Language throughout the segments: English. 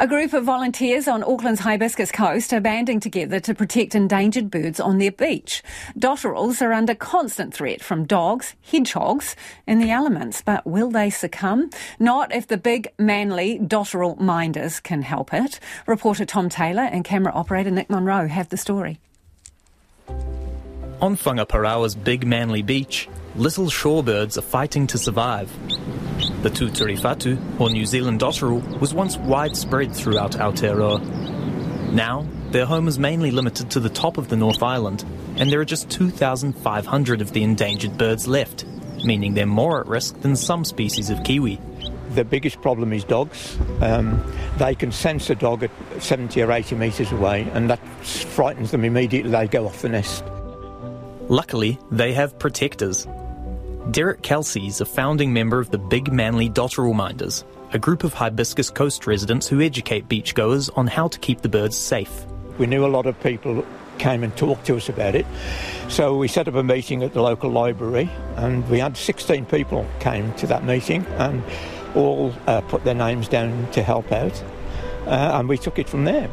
A group of volunteers on Auckland's Hibiscus coast are banding together to protect endangered birds on their beach. Dotterels are under constant threat from dogs, hedgehogs, and the elements, but will they succumb? Not if the big, manly dotterel minders can help it. Reporter Tom Taylor and camera operator Nick Monroe have the story. On Whangaparaoa's big, manly beach, little shorebirds are fighting to survive. The tuturiwhatu, or New Zealand dotterel, was once widespread throughout Aotearoa. Now, their home is mainly limited to the top of the North Island, and there are just 2,500 of the endangered birds left, meaning they're more at risk than some species of kiwi. The biggest problem is dogs. Um, they can sense a dog at 70 or 80 metres away, and that frightens them immediately. They go off the nest. Luckily, they have protectors, Derek Kelsey is a founding member of the Big Manly Dotterel Minders, a group of Hibiscus Coast residents who educate beachgoers on how to keep the birds safe. We knew a lot of people came and talked to us about it. So we set up a meeting at the local library and we had 16 people came to that meeting and all uh, put their names down to help out uh, and we took it from there.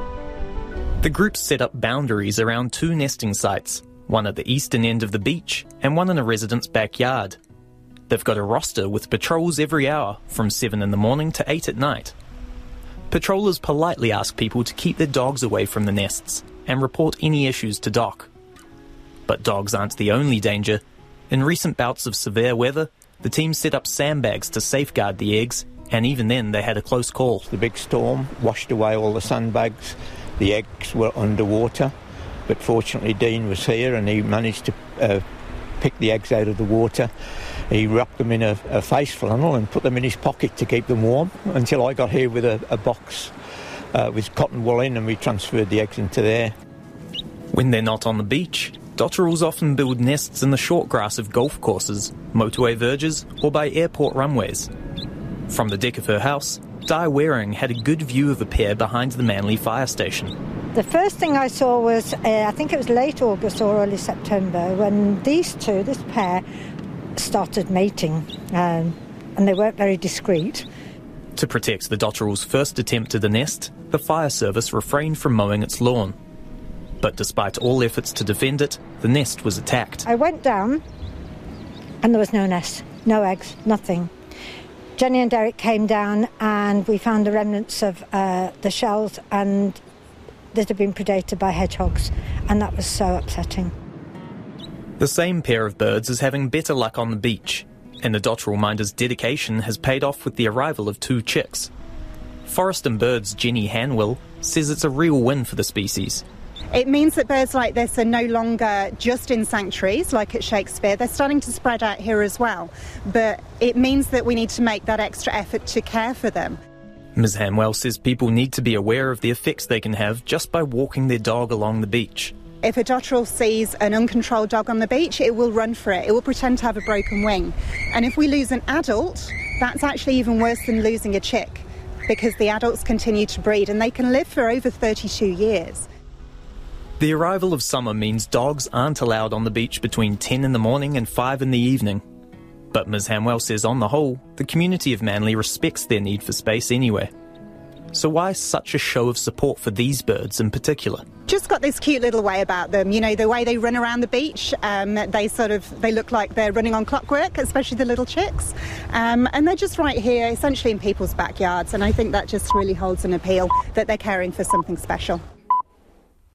The group set up boundaries around two nesting sites, one at the eastern end of the beach and one in a resident's backyard. They've got a roster with patrols every hour from 7 in the morning to 8 at night. Patrollers politely ask people to keep their dogs away from the nests and report any issues to DOC. But dogs aren't the only danger. In recent bouts of severe weather, the team set up sandbags to safeguard the eggs, and even then they had a close call. The big storm washed away all the sandbags, the eggs were underwater, but fortunately Dean was here and he managed to uh, pick the eggs out of the water he wrapped them in a, a, face flannel and put them in his pocket to keep them warm until I got here with a, a box uh, with cotton wool in and we transferred the eggs into there. When they're not on the beach, dotterels often build nests in the short grass of golf courses, motorway verges, or by airport runways. From the deck of her house, Di Waring had a good view of a pair behind the Manly fire station. The first thing I saw was, uh, I think it was late August or early September, when these two, this pair, started mating, um, and they weren't very discreet. To protect the dotterel's first attempt at the nest, the fire service refrained from mowing its lawn. But despite all efforts to defend it, the nest was attacked. I went down, and there was no nest, no eggs, nothing. Jenny and Derek came down, and we found the remnants of uh, the shells, and that had been predated by hedgehogs, and that was so upsetting. The same pair of birds is having better luck on the beach, and the dotterel minder's dedication has paid off with the arrival of two chicks. Forest and Birds Jenny Hanwell says it's a real win for the species. It means that birds like this are no longer just in sanctuaries like at Shakespear, they're starting to spread out here as well. But it means that we need to make that extra effort to care for them. Ms. Hanwell says people need to be aware of the effects they can have just by walking their dog along the beach. If a dotterel sees an uncontrolled dog on the beach, it will run for it. It will pretend to have a broken wing. And if we lose an adult, that's actually even worse than losing a chick because the adults continue to breed and they can live for over 32 years. The arrival of summer means dogs aren't allowed on the beach between 10 in the morning and 5 in the evening. But Ms. Hanwell says on the whole, the community of Manly respects their need for space anyway. So why such a show of support for these birds in particular? Just got this cute little way about them. You know, the way they run around the beach, um, they sort of they look like they're running on clockwork, especially the little chicks. Um, and they're just right here, essentially in people's backyards. And I think that just really holds an appeal that they're caring for something special.